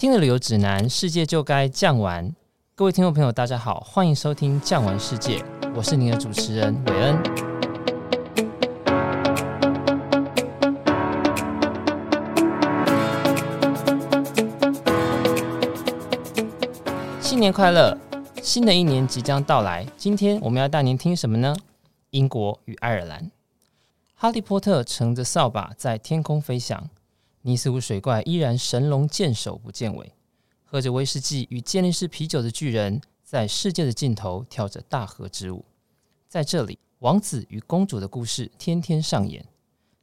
听了旅游指南，世界就该酱玩。各位听众朋友，大家好，欢迎收听《酱玩世界》，我是您的主持人韦恩。新年快乐！新的一年即将到来，今天我们要带您听什么呢？英国与爱尔兰。哈利波特乘着扫把在天空飞翔。尼斯湖水怪依然神龙见首不见尾，喝着威士忌与健力士啤酒的巨人，在世界的尽头跳着大河之舞。在这里，王子与公主的故事天天上演。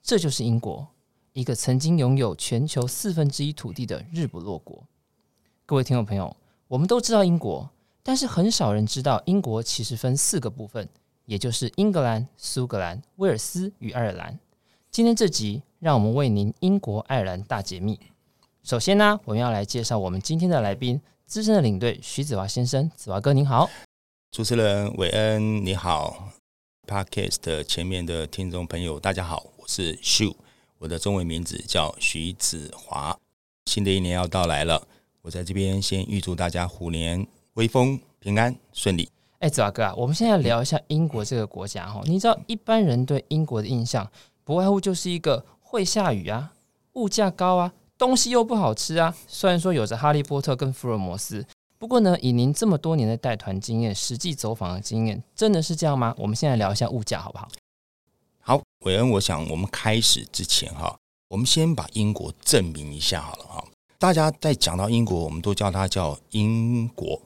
这就是英国，一个曾经拥有全球四分之一土地的日不落国。各位听众朋友，我们都知道英国，但是很少人知道英国其实分四个部分，也就是英格兰、苏格兰、威尔斯与爱尔兰。今天这集，让我们为您英国爱尔兰大解密。首先呢，我们要来介绍我们今天的来宾，资深的领队徐子华先生。子华哥您好，主持人韦恩你好，Podcast 前面的听众朋友大家好，我是 Shu，我的中文名字叫徐子华。新的一年要到来了，我在这边先预祝大家虎年威风平安顺利。哎，子华哥啊，我们现在聊一下英国这个国家哈，你知道一般人对英国的印象？不外乎就是一个会下雨啊，物价高啊，东西又不好吃啊。虽然说有着哈利波特跟福尔摩斯，不过呢，以您这么多年的带团经验、实际走访的经验，真的是这样吗？我们现在聊一下物价好不好？好，韦恩，我想我们开始之前哈，我们先把英国证明一下好了哈。大家在讲到英国，我们都叫它叫英国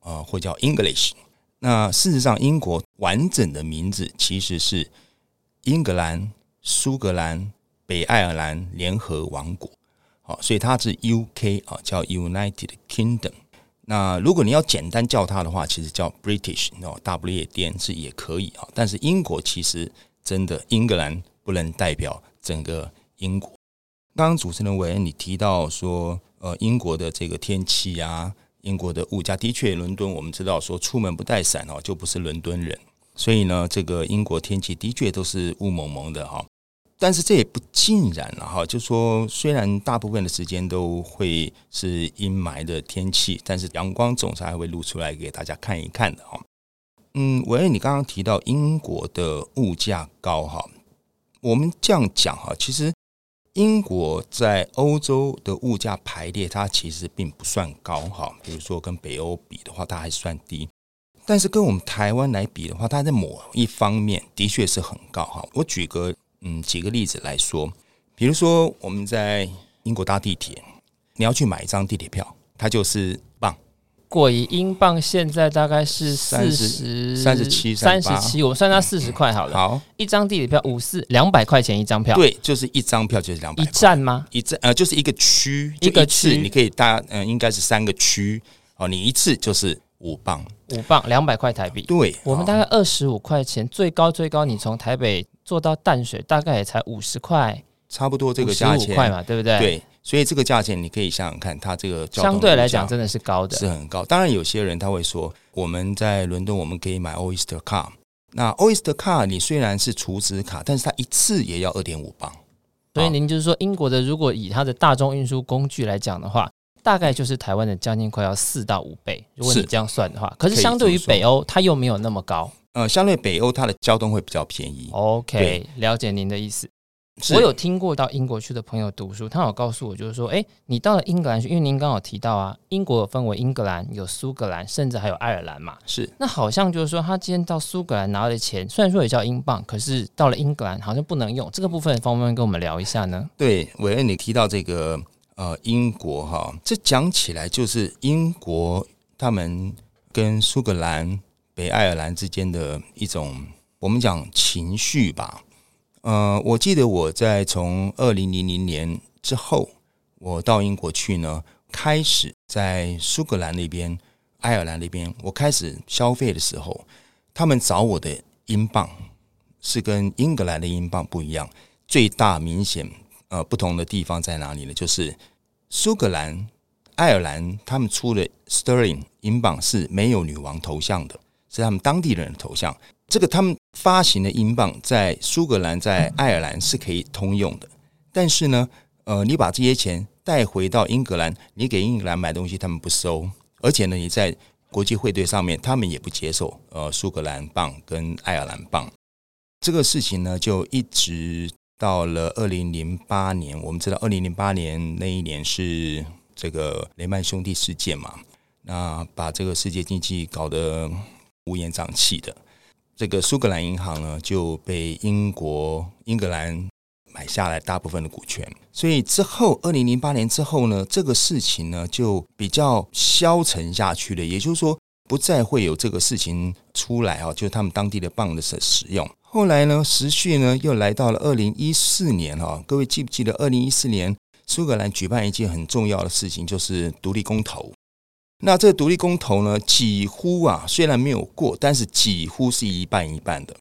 啊，或叫 English。那事实上，英国完整的名字其实是英格兰。苏格兰、北爱尔兰联合王国，好，所以它是 UK 啊，叫 United Kingdom。那如果你要简单叫它的话，其实叫 British，哦，W 也点是也可以啊。但是英国其实真的英格兰不能代表整个英国。刚刚主持人韦恩你提到说，呃，英国的这个天气啊，英国的物价，的确，伦敦我们知道说出门不带伞哦，就不是伦敦人。所以呢，这个英国天气的确都是雾蒙蒙的哈。但是这也不尽然了哈，就说虽然大部分的时间都会是阴霾的天气，但是阳光总是还会露出来给大家看一看的哈。嗯，喂，你刚刚提到英国的物价高哈，我们这样讲哈，其实英国在欧洲的物价排列，它其实并不算高哈。比如说跟北欧比的话，它还算低，但是跟我们台湾来比的话，它在某一方面的确是很高哈。我举个。嗯，举个例子来说，比如说我们在英国搭地铁，你要去买一张地铁票，它就是镑。过一英镑现在大概是四十三十七三十七，我们算它四十块好了。好，一张地铁票五四两百块钱一张票，对，就是一张票就是两百。一站吗？一站呃，就是一个区，一个区你可以搭，嗯、呃，应该是三个区哦，你一次就是五镑，五镑两百块台币。对，我们大概二十五块钱，最高最高，你从台北。坐到淡水大概也才五十块，差不多这个价钱块嘛，对不对？对，所以这个价钱你可以想想看，它这个相对来讲真的是高的，是很高。当然，有些人他会说，我们在伦敦我们可以买 Oyster Card，那 Oyster Card 你虽然是储值卡，但是它一次也要二点五磅。所以您就是说，英国的如果以它的大众运输工具来讲的话，大概就是台湾的将近快要四到五倍。如果你这样算的话，可是相对于北欧，它又没有那么高。呃，相对北欧，它的交通会比较便宜。OK，了解您的意思。我有听过到英国去的朋友读书，他有告诉我，就是说，哎，你到了英格兰去，因为您刚好提到啊，英国有分为英格兰、有苏格兰，甚至还有爱尔兰嘛。是。那好像就是说，他今天到苏格兰拿的钱，虽然说也叫英镑，可是到了英格兰好像不能用。这个部分方不方便跟我们聊一下呢？对，韦恩，你提到这个呃英国哈，这讲起来就是英国他们跟苏格兰。北爱尔兰之间的一种，我们讲情绪吧。呃，我记得我在从二零零零年之后，我到英国去呢，开始在苏格兰那边、爱尔兰那边，我开始消费的时候，他们找我的英镑是跟英格兰的英镑不一样。最大明显呃不同的地方在哪里呢？就是苏格兰、爱尔兰他们出的 Sterling 英镑是没有女王头像的。是他们当地人的头像，这个他们发行的英镑在苏格兰、在爱尔兰是可以通用的。但是呢，呃，你把这些钱带回到英格兰，你给英格兰买东西，他们不收，而且呢，你在国际汇兑上面，他们也不接受呃苏格兰镑跟爱尔兰镑。这个事情呢，就一直到了二零零八年。我们知道，二零零八年那一年是这个雷曼兄弟事件嘛，那把这个世界经济搞得乌烟瘴气的。这个苏格兰银行呢，就被英国英格兰买下来大部分的股权。所以之后，二零零八年之后呢，这个事情呢就比较消沉下去了。也就是说，不再会有这个事情出来啊，就是他们当地的镑的使使用。后来呢，时序呢又来到了二零一四年哈，各位记不记得二零一四年苏格兰举办一件很重要的事情，就是独立公投。那这个独立公投呢，几乎啊虽然没有过，但是几乎是一半一半的。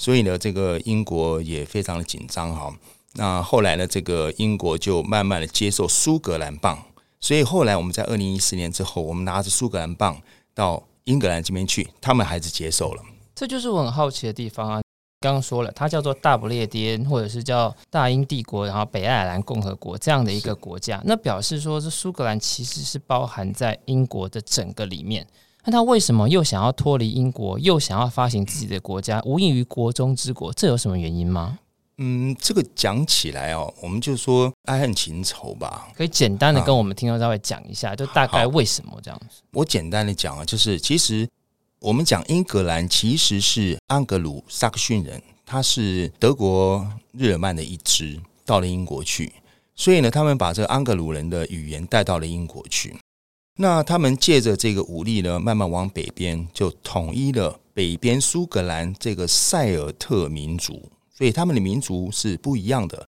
所以呢，这个英国也非常的紧张哈。那后来呢，这个英国就慢慢的接受苏格兰镑。所以后来我们在二零一四年之后，我们拿着苏格兰镑到英格兰这边去，他们还是接受了。这就是我很好奇的地方啊。刚刚说了，它叫做大不列颠，或者是叫大英帝国，然后北爱尔兰共和国这样的一个国家，那表示说，这苏格兰其实是包含在英国的整个里面。那他为什么又想要脱离英国，又想要发行自己的国家，无异于国中之国？这有什么原因吗？嗯，这个讲起来哦，我们就说爱恨情仇吧。可以简单的跟我们听众稍微讲一下，啊，就大概为什么这样子？我简单的讲啊，就是其实。我们讲英格兰其实是安格鲁撒克逊人，他是德国日耳曼的一支，到了英国去，所以呢，他们把这个安格鲁人的语言带到了英国去。那他们借着这个武力呢，慢慢往北边就统一了北边苏格兰这个塞尔特民族，所以他们的民族是不一样的。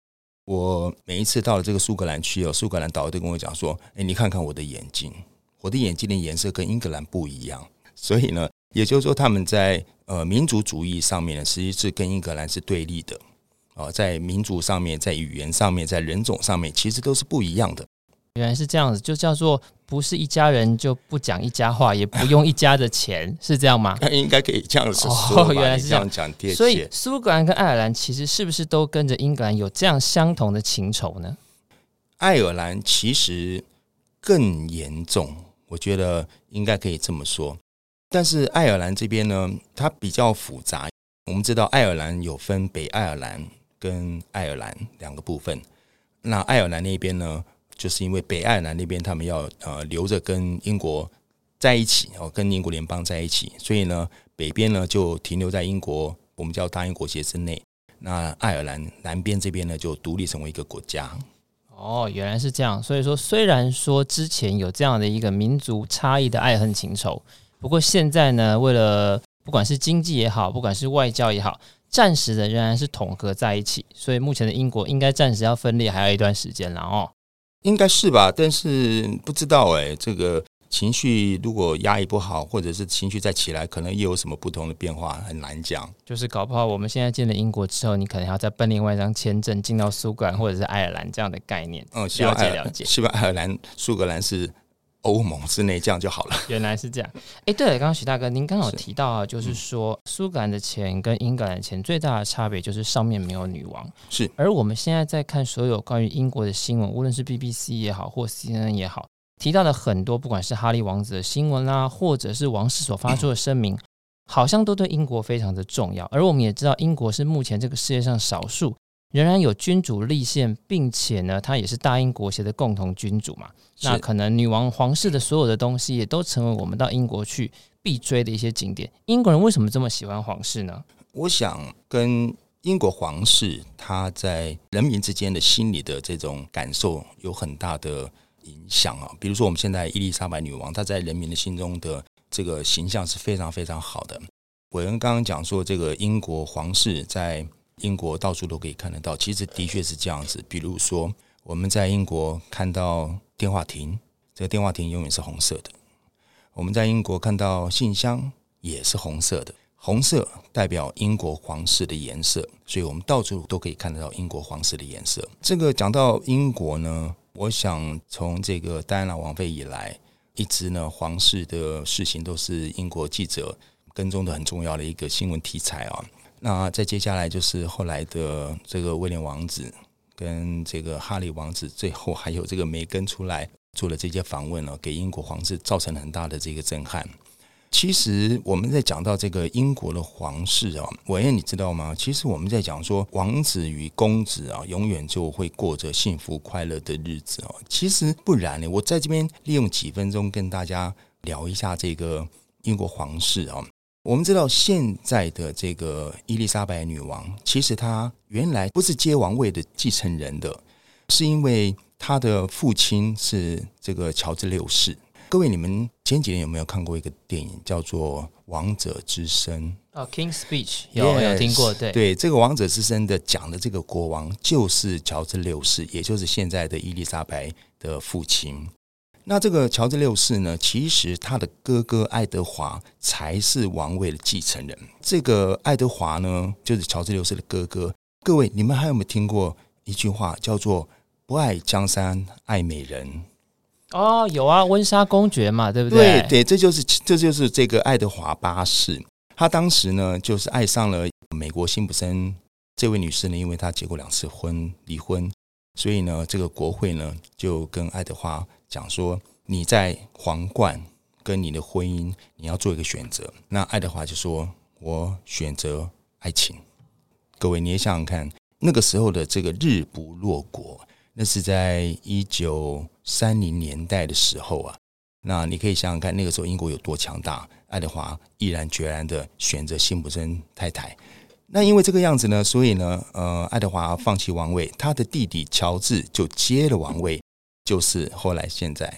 我每一次到了这个苏格兰去，哦苏格兰导游都跟我讲说：“哎，你看看我的眼睛，我的眼睛的颜色跟英格兰不一样。”所以呢。也就是说，他们在呃民族主义上面呢，实际是跟英格兰是对立的啊，在民族上面，在语言上面，在人种上面，其实都是不一样的。原来是这样子，就叫做不是一家人就不讲一家话，也不用一家的钱，是这样吗？应该可以这样子说。哦，原来是这样讲。所以苏格兰跟爱尔兰其实是不是都跟着英格兰有这样相同的情仇呢？爱尔兰其实更严重，我觉得应该可以这么说。但是爱尔兰这边呢，它比较复杂。我们知道爱尔兰有分北爱尔兰跟爱尔兰两个部分。那爱尔兰那边呢，就是因为北爱尔兰那边他们要呃留着跟英国在一起哦，跟英国联邦在一起，所以呢，北边呢就停留在英国，我们叫大英国协之内。那爱尔兰南边这边呢，就独立成为一个国家。哦，原来是这样。所以说，虽然说之前有这样的一个民族差异的爱恨情仇。不过现在呢，为了不管是经济也好，不管是外交也好，暂时的仍然是统合在一起。所以目前的英国应该暂时要分裂还有一段时间了哦。应该是吧？但是不知道哎，这个情绪如果压抑不好，或者是情绪再起来，可能又有什么不同的变化，很难讲。就是搞不好我们现在进了英国之后，你可能要再办另外一张签证进到苏格兰或者是爱尔兰这样的概念。嗯，了解了解。希望爱尔兰、苏格兰是。欧盟之内这样就好了。原来是这样。哎，对了，刚刚徐大哥，您刚好提到啊，就是说苏格兰的钱跟英格兰的钱最大的差别就是上面没有女王。是。而我们现在在看所有关于英国的新闻，无论是 BBC 也好，或 CNN 也好，提到的很多，不管是哈利王子的新闻啦，或者是王室所发出的声明，好像都对英国非常的重要。而我们也知道，英国是目前这个世界上少数。仍然有君主立宪，并且呢，他也是大英国协的共同君主嘛。那可能女王、皇室的所有的东西，也都成为我们到英国去必追的一些景点。英国人为什么这么喜欢皇室呢？我想跟英国皇室他在人民之间的心理的这种感受有很大的影响啊。比如说，我们现在伊丽莎白女王，她在人民的心中的这个形象是非常非常好的。伟恩刚刚讲说，这个英国皇室在英国到处都可以看得到，其实的确是这样子。比如说，我们在英国看到电话亭，这个电话亭永远是红色的；我们在英国看到信箱也是红色的，红色代表英国皇室的颜色，所以我们到处都可以看得到英国皇室的颜色。这个讲到英国呢，我想从这个戴安娜王妃以来，一直呢皇室的事情都是英国记者跟踪的很重要的一个新闻题材啊。那再接下来就是后来的这个威廉王子跟这个哈利王子，最后还有这个梅根出来做了这些访问呢，给英国皇室造成了很大的这个震撼。其实我们在讲到这个英国的皇室啊，伟恩你知道吗？其实我们在讲说王子与公子啊，永远就会过着幸福快乐的日子哦。其实不然呢，我在这边利用几分钟跟大家聊一下这个英国皇室啊。我们知道现在的这个伊丽莎白女王，其实她原来不是接王位的继承人的，是因为她的父亲是这个乔治六世。各位，你们前几年有没有看过一个电影叫做《王者之声》？哦，《King's Speech》有 Yes, 有听过？对对，这个《王者之声》的讲的这个国王就是乔治六世，也就是现在的伊丽莎白的父亲。那这个乔治六世呢，其实他的哥哥爱德华才是王位的继承人。这个爱德华呢，就是乔治六世的哥哥。各位，你们还有没有听过一句话叫做“不爱江山爱美人”？哦，有啊，温莎公爵嘛，对不对？对对，这就是这就是这个爱德华八世。他当时呢，就是爱上了美国辛普森这位女士呢，因为她结过两次婚，离婚，所以呢，这个国会呢就跟爱德华讲说：“你在皇冠跟你的婚姻，你要做一个选择。”那爱德华就说：“我选择爱情。”各位，你也想想看，那个时候的这个日不落国。那是在一九三零年代的时候啊，那你可以想想看，那个时候英国有多强大。爱德华毅然决然的选择辛普森太太。那因为这个样子呢，所以呢，呃，爱德华放弃王位，他的弟弟乔治就接了王位，就是后来现在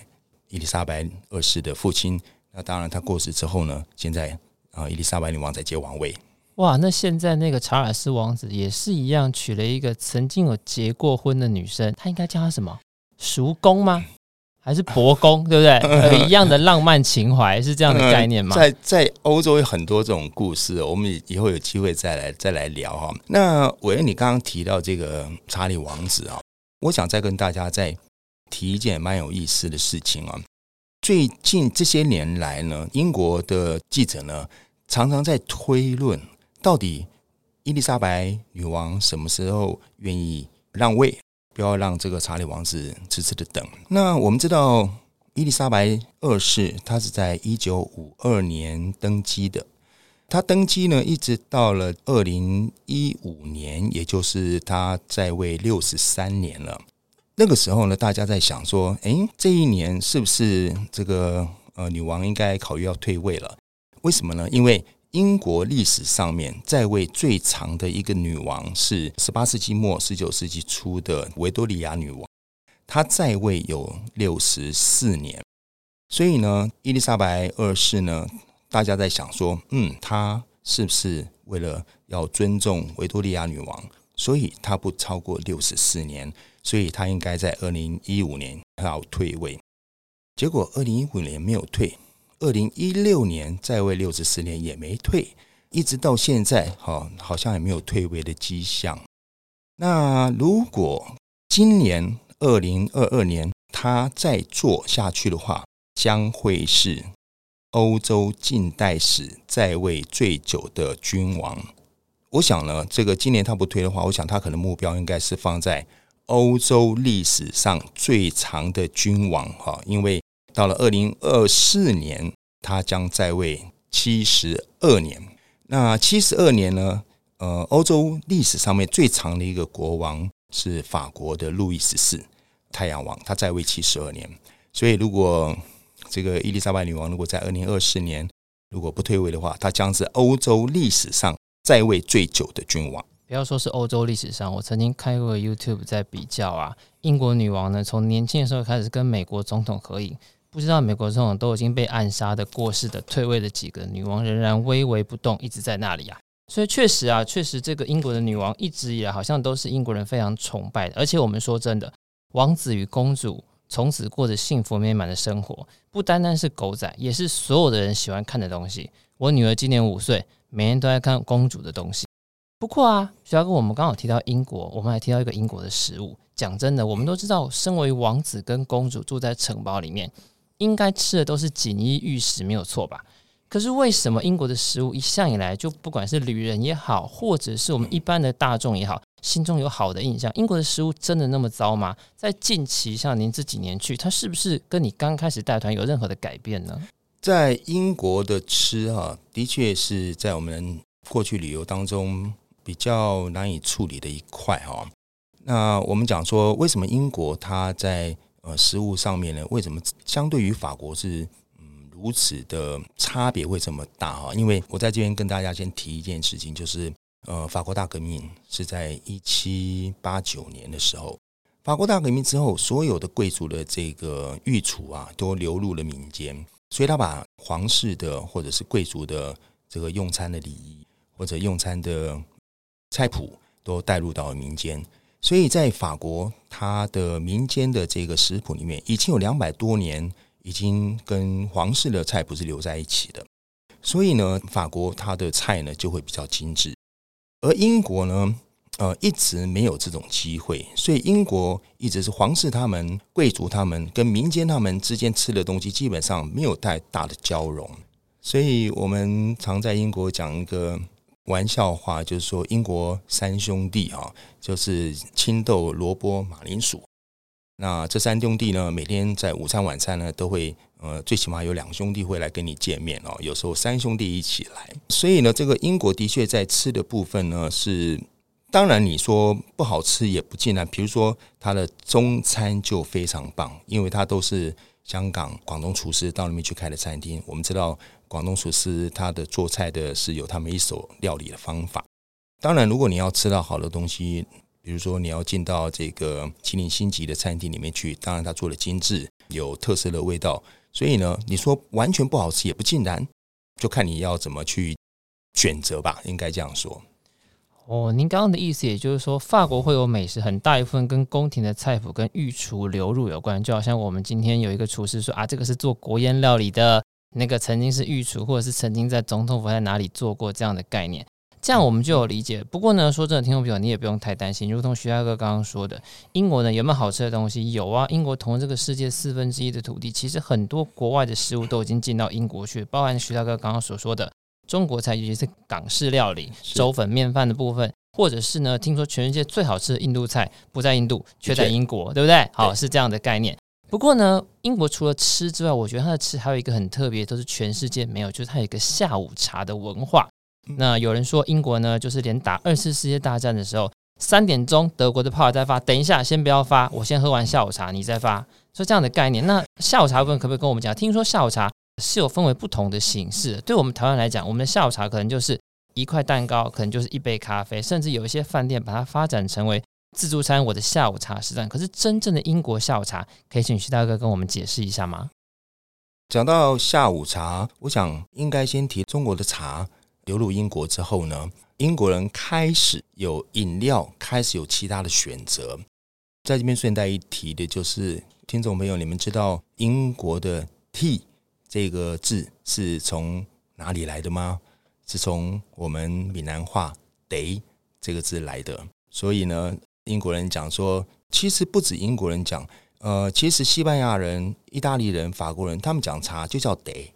伊丽莎白二世的父亲。那当然，他过世之后呢，现在啊，伊丽莎白女王在接王位。哇，那现在那个查尔斯王子也是一样，娶了一个曾经有结过婚的女生，他应该叫她什么？叔公吗？还是伯公？对不对？有一样的浪漫情怀，是这样的概念吗？在在欧洲有很多这种故事，我们以后有机会再来再来聊哈。那伟恩，你刚刚提到这个查理王子啊，我想再跟大家再提一件蛮有意思的事情啊。最近这些年来呢，英国的记者呢常常在推论。到底伊丽莎白女王什么时候愿意让位，不要让这个查理王子迟迟的等？那我们知道，伊丽莎白二世她是在一九五二年登基的，她登基呢，一直到了二零一五年，也就是她在位六十三年了。那个时候呢，大家在想说，诶，这一年是不是这个呃女王应该考虑要退位了？为什么呢？因为英国历史上面在位最长的一个女王是十八世纪末十九世纪初的维多利亚女王，她在位有六十四年。所以呢，伊丽莎白二世呢，大家在想说，嗯，她是不是为了要尊重维多利亚女王，所以她不超过六十四年，所以他应该在二零一五年要退位。结果二零一五年没有退。二零一六年在位六十四年也没退，一直到现在，哈，好像也没有退位的迹象。那如果今年二零二二年他再做下去的话，将会是欧洲近代史在位最久的君王。我想呢，这个今年他不退的话，我想他可能目标应该是放在欧洲历史上最长的君王，哈，因为。到了二零二四年，他将在位七十二年。那七十二年呢？呃，欧洲历史上面最长的一个国王是法国的路易十四，太阳王，他在位七十二年。所以，如果这个伊丽莎白女王如果在二零二四年如果不退位的话，她将是欧洲历史上在位最久的君王。不要说是欧洲历史上，我曾经开过 YouTube 在比较啊，英国女王呢，从年轻的时候开始跟美国总统合影。不知道美国总统都已经被暗杀的、过世的、退位的几个女王，仍然巍巍不动，一直在那里啊。所以确实啊，确实这个英国的女王一直以来好像都是英国人非常崇拜的。而且我们说真的，王子与公主从此过着幸福美满的生活，不单单是狗仔，也是所有的人喜欢看的东西。我女儿今年五岁，每天都在看公主的东西。不过啊，徐大哥，我们刚好提到英国，我们还提到一个英国的食物。讲真的，我们都知道，身为王子跟公主住在城堡里面。应该吃的都是锦衣玉食，没有错吧？可是为什么英国的食物一向以来就不管是旅人也好，或者是我们一般的大众也好，心中有好的印象。英国的食物真的那么糟吗？在近期，像您这几年去，它是不是跟你刚开始带团有任何的改变呢？在英国的吃啊，的确是在我们过去旅游当中比较难以处理的一块哈。那我们讲说，为什么英国它在呃食物上面呢？为什么相对于法国是嗯？如此的差别会这么大哈？因为我在这边跟大家先提一件事情，就是呃，法国大革命是在一七八九年的时候，法国大革命之后，所有的贵族的这个御厨啊，都流入了民间，所以他把皇室的或者是贵族的这个用餐的礼仪或者用餐的菜谱都带入到了民间，所以在法国，它的民间的这个食谱里面已经有两百多年。已经跟皇室的菜谱是留在一起的，所以呢，法国它的菜呢就会比较精致，而英国呢，呃，一直没有这种机会，所以英国一直是皇室他们、贵族他们跟民间他们之间吃的东西基本上没有太大的交融，所以我们常在英国讲一个玩笑话，就是说英国三兄弟啊，就是青豆、萝卜、马铃薯。那这三兄弟呢，每天在午餐、晚餐呢，都会呃，最起码有两兄弟会来跟你见面哦。有时候三兄弟一起来，所以呢，这个英国的确在吃的部分呢，是当然你说不好吃也不尽然。比如说它的中餐就非常棒，因为它都是香港广东厨师到那边去开的餐厅。我们知道广东厨师他的做菜的是有他们一手料理的方法。当然，如果你要吃到好的东西。比如说，你要进到这个麒麟星级的餐厅里面去，当然他做的精致，有特色的味道。所以呢，你说完全不好吃也不尽然，就看你要怎么去选择吧，应该这样说。哦，您刚刚的意思，也就是说，法国会有美食很大一部分跟宫廷的菜谱跟御厨流入有关，就好像我们今天有一个厨师说啊，这个是做国宴料理的，那个曾经是御厨，或者是曾经在总统府在哪里做过这样的概念。这样我们就有理解。不过呢，说真的，听众朋友，你也不用太担心。如同徐大哥刚刚说的，英国呢有没有好吃的东西？有啊，英国同这个世界四分之一的土地，其实很多国外的食物都已经进到英国去，包含徐大哥刚刚所说的中国菜，尤其是港式料理、粥粉面饭的部分，或者是呢，听说全世界最好吃的印度菜不在印度，却在英国，对不对？好，是这样的概念。不过呢，英国除了吃之外，我觉得它的吃还有一个很特别，都是全世界没有，就是它有一个下午茶的文化。那有人说英国呢，就是连打二次世界大战的时候，三点钟德国的炮在发，等一下先不要发，我先喝完下午茶，你再发，所以这样的概念。那下午茶部分可不可以跟我们讲？听说下午茶是有分为不同的形式，对我们台湾来讲，我们的下午茶可能就是一块蛋糕，可能就是一杯咖啡，甚至有一些饭店把它发展成为自助餐。我的下午茶时段，可是真正的英国下午茶，可以请徐大哥跟我们解释一下吗？讲到下午茶，我想应该先提中国的茶。流入英国之后呢，英国人开始有饮料，开始有其他的选择。在这边顺带一提的就是，听众朋友，你们知道英国的 “tea” 这个字是从哪里来的吗？是从我们闽南话 “day” 这个字来的。所以呢，英国人讲说，其实不止英国人讲，呃，其实西班牙人、意大利人、法国人，他们讲茶就叫 “day”，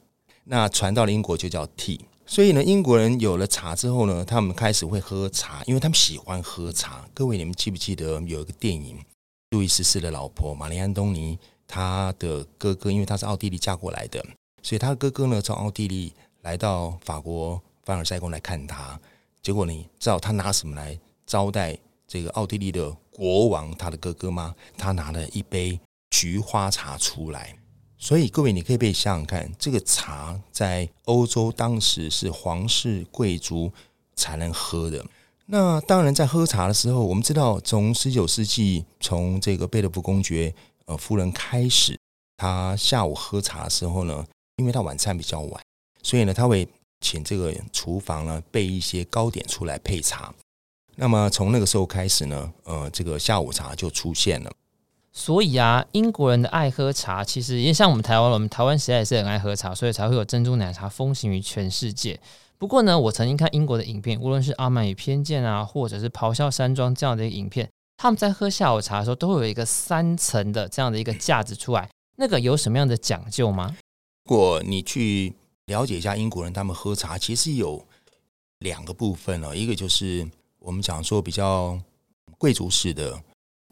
那传到了英国就叫 t。所以呢，英国人有了茶之后呢，他们开始会喝茶，因为他们喜欢喝茶。各位，你们记不记得有一个电影，路易十四的老婆玛丽安东尼，他的哥哥，因为他是奥地利嫁过来的，所以他哥哥呢，从奥地利来到法国凡尔赛宫来看他。结果你知道他拿什么来招待这个奥地利的国王他的哥哥吗？他拿了一杯菊花茶出来。所以各位，你可以被想想看，这个茶在欧洲当时是皇室贵族才能喝的。那当然，在喝茶的时候，我们知道，从十九世纪，从这个贝勒福公爵呃夫人开始，他下午喝茶的时候呢，因为他晚餐比较晚，所以呢，他会请这个厨房呢备一些糕点出来配茶。那么从那个时候开始呢，呃，这个下午茶就出现了。所以啊，英国人的爱喝茶，其实也像我们台湾，我们台湾实在也是很爱喝茶，所以才会有珍珠奶茶风行于全世界。不过呢，我曾经看英国的影片，无论是《傲慢与偏见》啊，或者是《咆哮山庄》这样的一个影片，他们在喝下午茶的时候，都会有一个三层的这样的一个架子出来，那个有什么样的讲究吗？如果你去了解一下英国人他们喝茶，其实有两个部分哦，一个就是我们讲说比较贵族式的，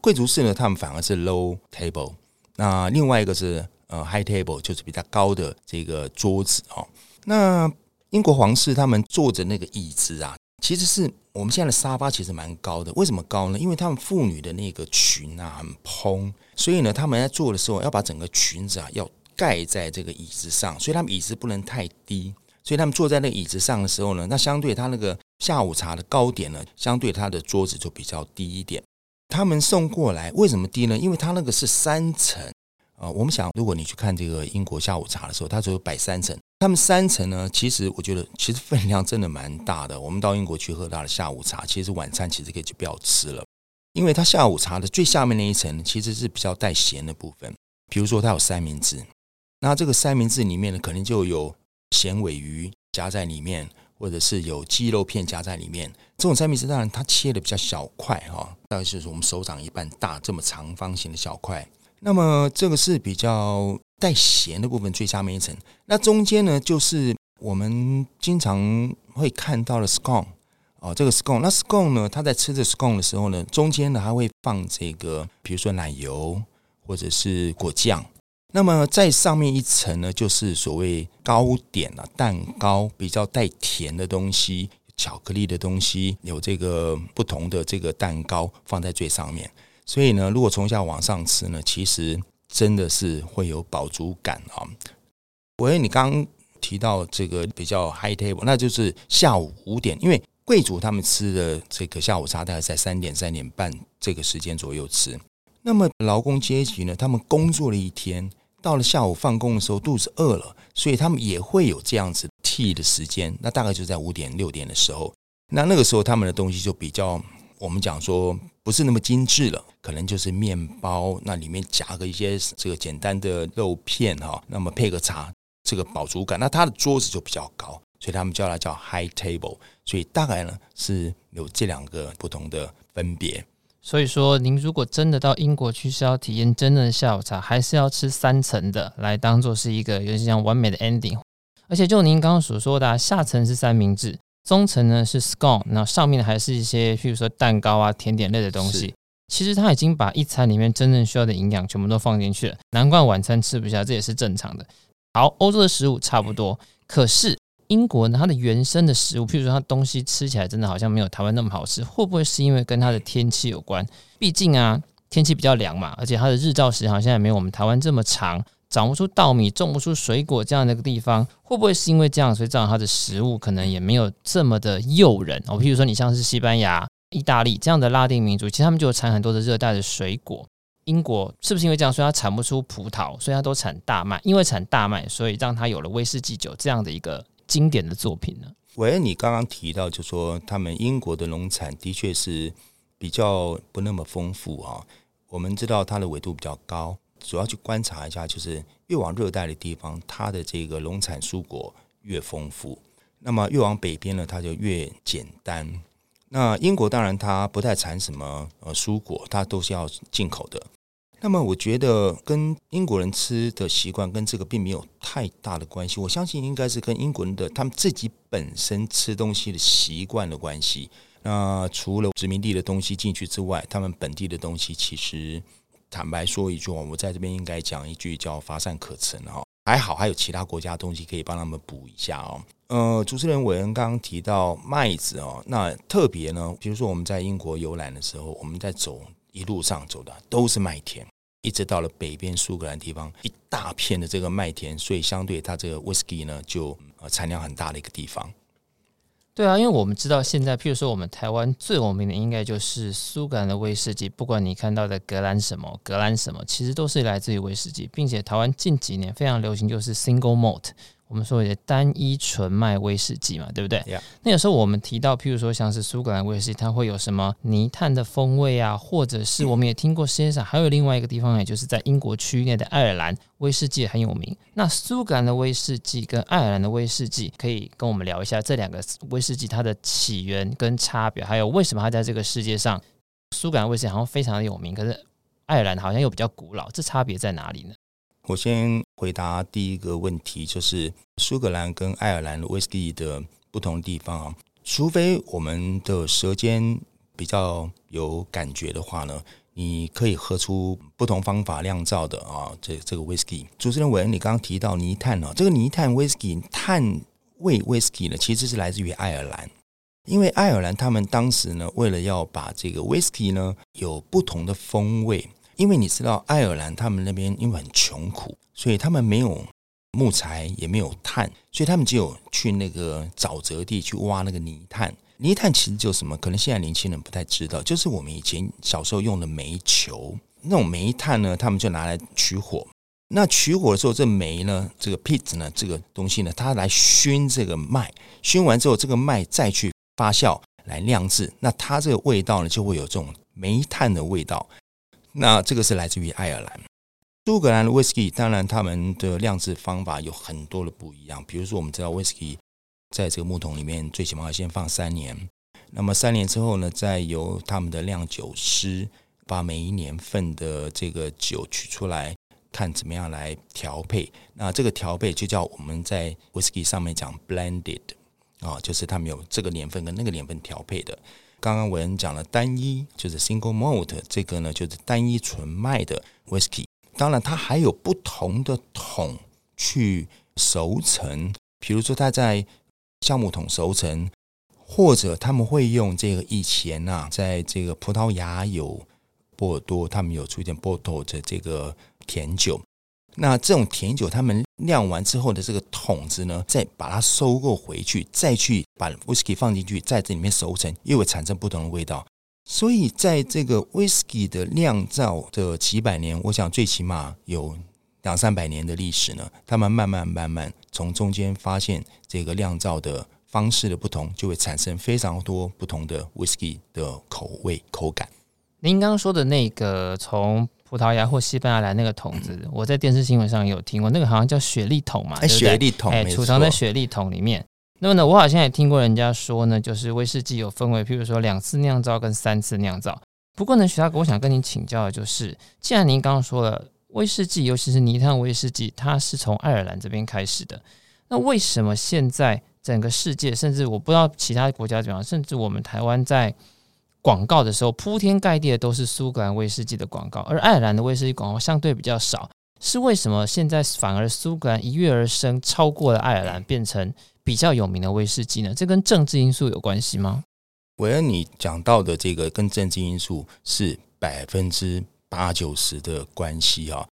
贵族式呢，他们反而是 low table。那另外一个是呃 high table，就是比较高的这个桌子哦。那英国皇室他们坐着那个椅子啊，其实是我们现在的沙发，其实蛮高的。为什么高呢？因为他们妇女的那个裙啊很蓬，所以呢，他们在坐的时候要把整个裙子啊要盖在这个椅子上，所以他们椅子不能太低。所以他们坐在那个椅子上的时候呢，那相对他那个下午茶的高点呢，相对他的桌子就比较低一点。他们送过来为什么低呢？因为他那个是三层啊。我们想，如果你去看这个英国下午茶的时候，它只有摆三层。他们三层呢，其实我觉得其实分量真的蛮大的。我们到英国去喝他的下午茶，其实晚餐其实可以就不要吃了，因为他下午茶的最下面那一层其实是比较带咸的部分。比如说，它有三明治，那这个三明治里面呢，可能就有咸尾鱼夹在里面。或者是有鸡肉片夹在里面，这种三明治当然它切的比较小块哈，大概就是我们手掌一半大这么长方形的小块。那么这个是比较带咸的部分，最下面一层。那中间呢，就是我们经常会看到的 scone 哦，这个 scone。那 scone 呢，它在吃这 scone 的时候呢，中间呢还会放这个，比如说奶油或者是果酱。那么在上面一层呢，就是所谓糕点啊，蛋糕比较带甜的东西，巧克力的东西，有这个不同的这个蛋糕放在最上面。所以呢，如果从下往上吃呢，其实真的是会有饱足感啊。我以为你刚提到这个比较 high table，那就是下午五点，因为贵族他们吃的这个下午茶大概在三点三点半这个时间左右吃。那么劳工阶级呢，他们工作了一天。到了下午放工的时候，肚子饿了，所以他们也会有这样子替的时间。那大概就在五点六点的时候，那那个时候他们的东西就比较，我们讲说不是那么精致了，可能就是面包，那里面夹个一些这个简单的肉片哈，那么配个茶，这个饱足感。那他的桌子就比较高，所以他们叫它叫 high table。所以大概呢是有这两个不同的分别。所以说，您如果真的到英国去是要体验真正的下午茶，还是要吃三层的，来当做是一个有点像完美的 ending。而且就您刚刚所说的，下层是三明治，中层呢是 scone，那上面还是一些譬如说蛋糕啊、甜点类的东西。其实他已经把一餐里面真正需要的营养全部都放进去了，难怪晚餐吃不下，这也是正常的。好，欧洲的食物差不多，可是。英国呢，它的原生的食物，譬如说它东西吃起来真的好像没有台湾那么好吃，会不会是因为跟它的天气有关？毕竟啊，天气比较凉嘛，而且它的日照时好像也没有我们台湾这么长，长不出稻米，种不出水果这样的一个地方，会不会是因为这样，所以造成它的食物可能也没有这么的诱人哦？譬如说你像是西班牙、意大利这样的拉丁民族，其实他们就有产很多的热带的水果。英国是不是因为这样，所以它产不出葡萄，所以它都产大麦？因为产大麦，所以让它有了威士忌酒这样的一个。经典的作品呢？喂，你刚刚提到，就说他们英国的农产的确是比较不那么丰富啊。我们知道它的纬度比较高，主要去观察一下，就是越往热带的地方，它的这个农产蔬果越丰富。那么越往北边呢，它就越简单。那英国当然它不太产什么呃蔬果，它都是要进口的。那么我觉得跟英国人吃的习惯跟这个并没有太大的关系，我相信应该是跟英国人的他们自己本身吃东西的习惯的关系。那除了殖民地的东西进去之外，他们本地的东西其实坦白说一句，我在这边应该讲一句叫乏善可陈哈。还好还有其他国家东西可以帮他们补一下哦。呃，主持人韦恩刚刚提到麦子哦，那特别呢，比如说我们在英国游览的时候，我们在走一路上走的都是麦田。一直到了北边苏格兰地方，一大片的这个麦田，所以相对它这个 whisky 呢，就呃产量很大的一个地方。对啊，因为我们知道现在，譬如说我们台湾最有名的应该就是苏格兰的威士忌，不管你看到的格兰什么、格兰什么，其实都是来自于威士忌，并且台湾近几年非常流行就是 single malt。我们所谓的单一纯麦威士忌嘛，对不对？Yeah. 那有时候我们提到，譬如说像是苏格兰威士忌，它会有什么泥炭的风味啊，或者是我们也听过世界上还有另外一个地方，也就是在英国区域内的爱尔兰威士忌很有名。那苏格兰的威士忌跟爱尔兰的威士忌，可以跟我们聊一下这两个威士忌它的起源跟差别，还有为什么它在这个世界上，苏格兰威士忌好像非常的有名，可是爱尔兰好像又比较古老，这差别在哪里呢？我先回答第一个问题，就是苏格兰跟爱尔兰的威士忌的不同地方啊。除非我们的舌尖比较有感觉的话呢，你可以喝出不同方法酿造的啊，这这个威士忌。主持人韦恩，你刚刚提到泥炭哦，这个泥炭威士忌炭味威士忌呢，其实是来自于爱尔兰，因为爱尔兰他们当时呢，为了要把这个 whisky 呢有不同的风味，因为你知道爱尔兰他们那边因为很穷苦，所以他们没有木材，也没有炭，所以他们只有去那个沼泽地去挖那个泥炭。泥炭其实就是什么？可能现在年轻人不太知道，就是我们以前小时候用的煤球，那种煤炭呢，他们就拿来取火。那取火的时候，这煤呢，这个 pit 呢，这个东西呢，它来熏这个麦，熏完之后，这个麦再去发酵来酿制，那它这个味道呢，就会有这种煤炭的味道。那这个是来自于爱尔兰。苏格兰的 whisky，当然他们的酿制方法有很多的不一样，比如说我们知道 whisky。在这个木桶里面，最起码要先放三年。那么三年之后呢，再由他们的酿酒师把每一年份的这个酒取出来，看怎么样来调配。那这个调配就叫我们在 whisky 上面讲 blended 啊，就是他们有这个年份跟那个年份调配的。刚刚我们讲了单一，就是 single malt，这个呢就是单一纯麦的 whisky。当然，它还有不同的桶去熟成，比如说它在橡木桶熟成，或者他们会用这个以前呐、啊，在这个葡萄牙有波尔多，他们有出现波尔多的这个甜酒。那这种甜酒，他们酿完之后的这个桶子呢，再把它收购回去，再去把威士忌放进去，在这里面熟成，又会产生不同的味道。所以，在这个威士忌的酿造的几百年，我想最起码有。两三百年的历史呢，他们慢慢慢慢从中间发现这个酿造的方式的不同，就会产生非常多不同的 whisky 的口味口感。您刚刚说的那个从葡萄牙或西班牙来那个桶子，嗯、我在电视新闻上有听过，那个好像叫雪莉桶嘛，哎，雪莉桶，哎，储藏在雪莉桶里面。那么呢，我好像也听过人家说呢，就是威士忌有分为，譬如说两次酿造跟三次酿造。不过呢，徐大哥，我想跟您请教的就是，既然您刚刚说了。威士忌，尤其是泥炭威士忌，它是从爱尔兰这边开始的。那为什么现在整个世界，甚至我不知道其他国家怎么样，甚至我们台湾在广告的时候，铺天盖地的都是苏格兰威士忌的广告，而爱尔兰的威士忌广告相对比较少？是为什么现在反而苏格兰一跃而生，超过了爱尔兰，变成比较有名的威士忌呢？这跟政治因素有关系吗？韦恩，你讲到的这个跟政治因素是百分之。八九十的关系啊，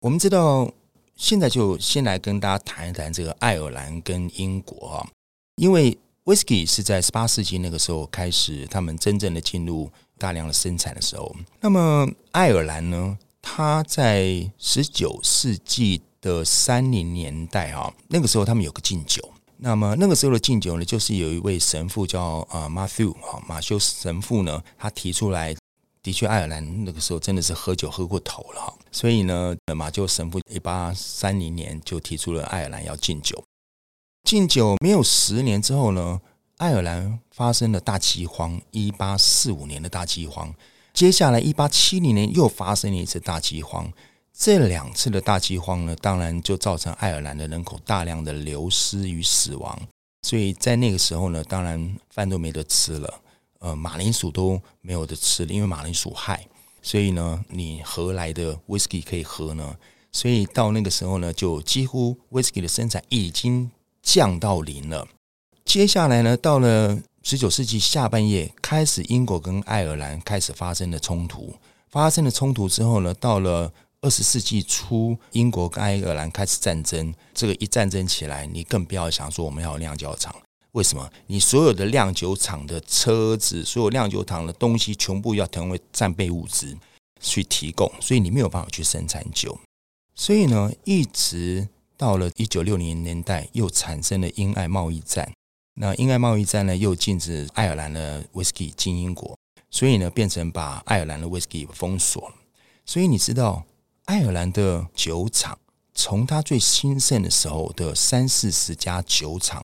我们知道，现在就先来跟大家谈一谈这个爱尔兰跟英国啊，因为 Whisky 是在十八世纪那个时候开始，他们真正的进入大量的生产的时候。那么爱尔兰呢，它在十九世纪的三零年代啊，那个时候他们有个禁酒。那么那个时候的禁酒呢，就是有一位神父叫啊 Matthew 哈马修神父呢，他提出来。的确，爱尔兰那个时候真的是喝酒喝过头了哈，所以呢，马修神父一八三零年就提出了爱尔兰要禁酒。禁酒没有十年之后呢，爱尔兰发生了大饥荒，一八四五年的大饥荒。接下来一八七零年又发生了一次大饥荒。这两次的大饥荒呢，当然就造成爱尔兰的人口大量的流失与死亡。所以在那个时候呢，当然饭都没得吃了。呃，马铃薯都没有得吃了，因为马铃薯害，所以呢，你何来的威士忌可以喝呢？所以到那个时候呢，就几乎威士忌的生产已经降到零了。接下来呢，到了十九世纪下半叶，开始英国跟爱尔兰开始发生了冲突。发生了冲突之后呢，到了二十世纪初，英国跟爱尔兰开始战争。这个一战争起来，你更不要想说我们要酿酒厂。为什么？你所有的酿酒厂的车子，所有酿酒厂的东西，全部要成为战备物资去提供，所以你没有办法去生产酒。所以呢，一直到了一九六零年代，又产生了英爱贸易战。那英爱贸易战呢，又禁止爱尔兰的威士忌进英国，所以呢，变成把爱尔兰的威士忌封锁。所以你知道，爱尔兰的酒厂从它最兴盛的时候的三四十家酒厂。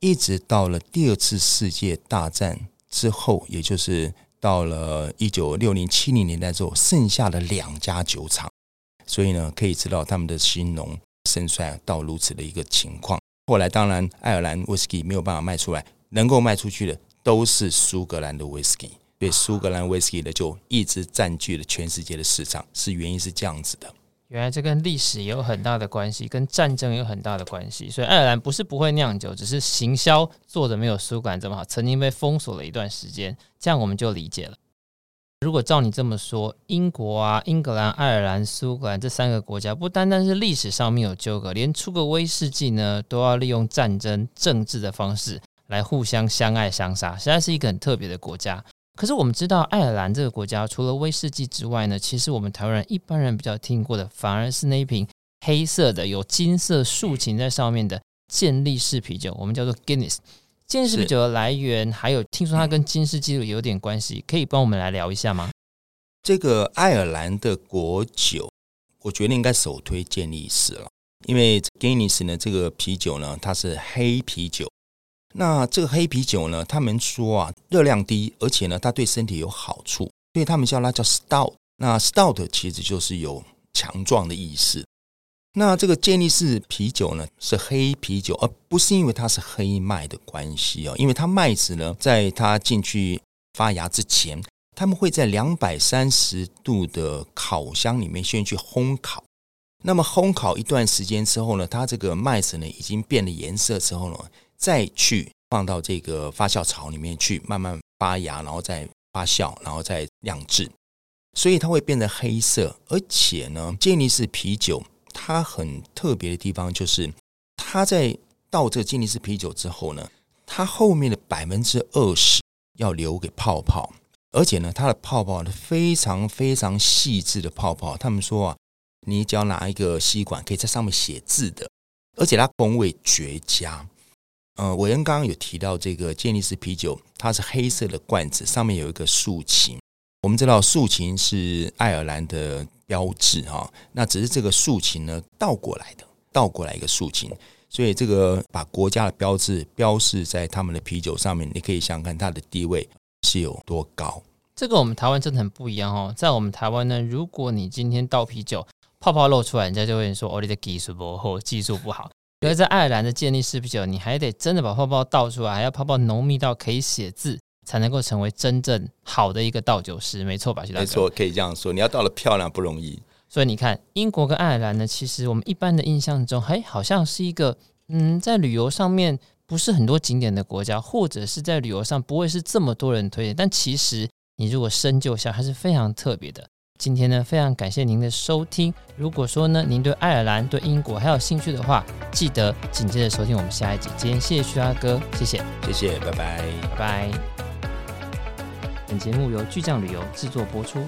一直到了第二次世界大战之后，也就是到了一九六零七零年代之后，剩下的两家酒厂，所以呢，可以知道他们的兴隆盛衰到如此的一个情况。后来，当然，爱尔兰威士忌没有办法卖出来，能够卖出去的都是苏格兰的威士忌。所以苏格兰威士忌呢就一直占据了全世界的市场，是原因是这样子的。原来这跟历史也有很大的关系，跟战争有很大的关系。所以爱尔兰不是不会酿酒，只是行销做的没有苏格兰这么好，曾经被封锁了一段时间。这样我们就理解了。如果照你这么说，英国啊、英格兰、爱尔兰、苏格兰这三个国家，不单单是历史上面有纠葛，连出个威士忌呢，都要利用战争、政治的方式来互相相爱相杀，实在是一个很特别的国家。可是我们知道，爱尔兰这个国家除了威士忌之外呢，其实我们台湾人一般人比较听过的，反而是那一瓶黑色的、有金色竖琴在上面的健力士啤酒，我们叫做 Guinness。健力士啤酒的来源，还有听说它跟金氏纪录有点关系，可以帮我们来聊一下吗？这个爱尔兰的国酒，我觉得应该首推健力士了，因为 Guinness 呢，这个啤酒呢，它是黑啤酒。那这个黑啤酒呢，他们说啊，热量低，而且呢，它对身体有好处，所以他们叫它叫 Stout。那 Stout 其实就是有强壮的意思。那这个健力士啤酒呢，是黑啤酒，而不是因为它是黑麦的关系哦，因为它麦子呢，在它进去发芽之前，他们会在两百三十度的烤箱里面先去烘烤。那么烘烤一段时间之后呢，它这个麦子呢，已经变了颜色之后呢，再去放到这个发酵槽里面去慢慢发芽，然后再发酵，然后再酿制，所以它会变成黑色。而且呢，健力士啤酒它很特别的地方就是，它在倒这个健力士啤酒之后呢，它后面的百分之二十要留给泡泡，而且呢，它的泡泡呢非常非常细致的泡泡。他们说啊，你只要拿一个吸管，可以在上面写字的，而且它风味绝佳。呃，韦恩刚刚有提到这个健力士啤酒，它是黑色的罐子，上面有一个竖琴。我们知道竖琴是爱尔兰的标志哈，那只是这个竖琴呢倒过来的，倒过来一个竖琴，所以这个把国家的标志标示在他们的啤酒上面，你可以想看它的地位是有多高。这个我们台湾真的很不一样哦，在我们台湾呢，如果你今天倒啤酒泡泡露出来，人家就会说哦，你的技术不好，技术不好。而在爱尔兰的建立式啤酒，你还得真的把泡泡倒出来，还要泡泡浓密到可以写字，才能够成为真正好的一个倒酒师，没错吧？徐大哥没错，可以这样说。你要倒的漂亮不容易。所以你看，英国跟爱尔兰呢，其实我们一般的印象中，嘿，好像是一个嗯，在旅游上面不是很多景点的国家，或者是在旅游上不会是这么多人推荐。但其实你如果深究下，还是非常特别的。今天呢，非常感谢您的收听。如果说呢，您对爱尔兰、对英国还有兴趣的话，记得紧接着收听我们下一集。今天谢谢徐大哥，谢谢，谢谢，拜拜，拜拜。本节目由巨匠旅游制作播出。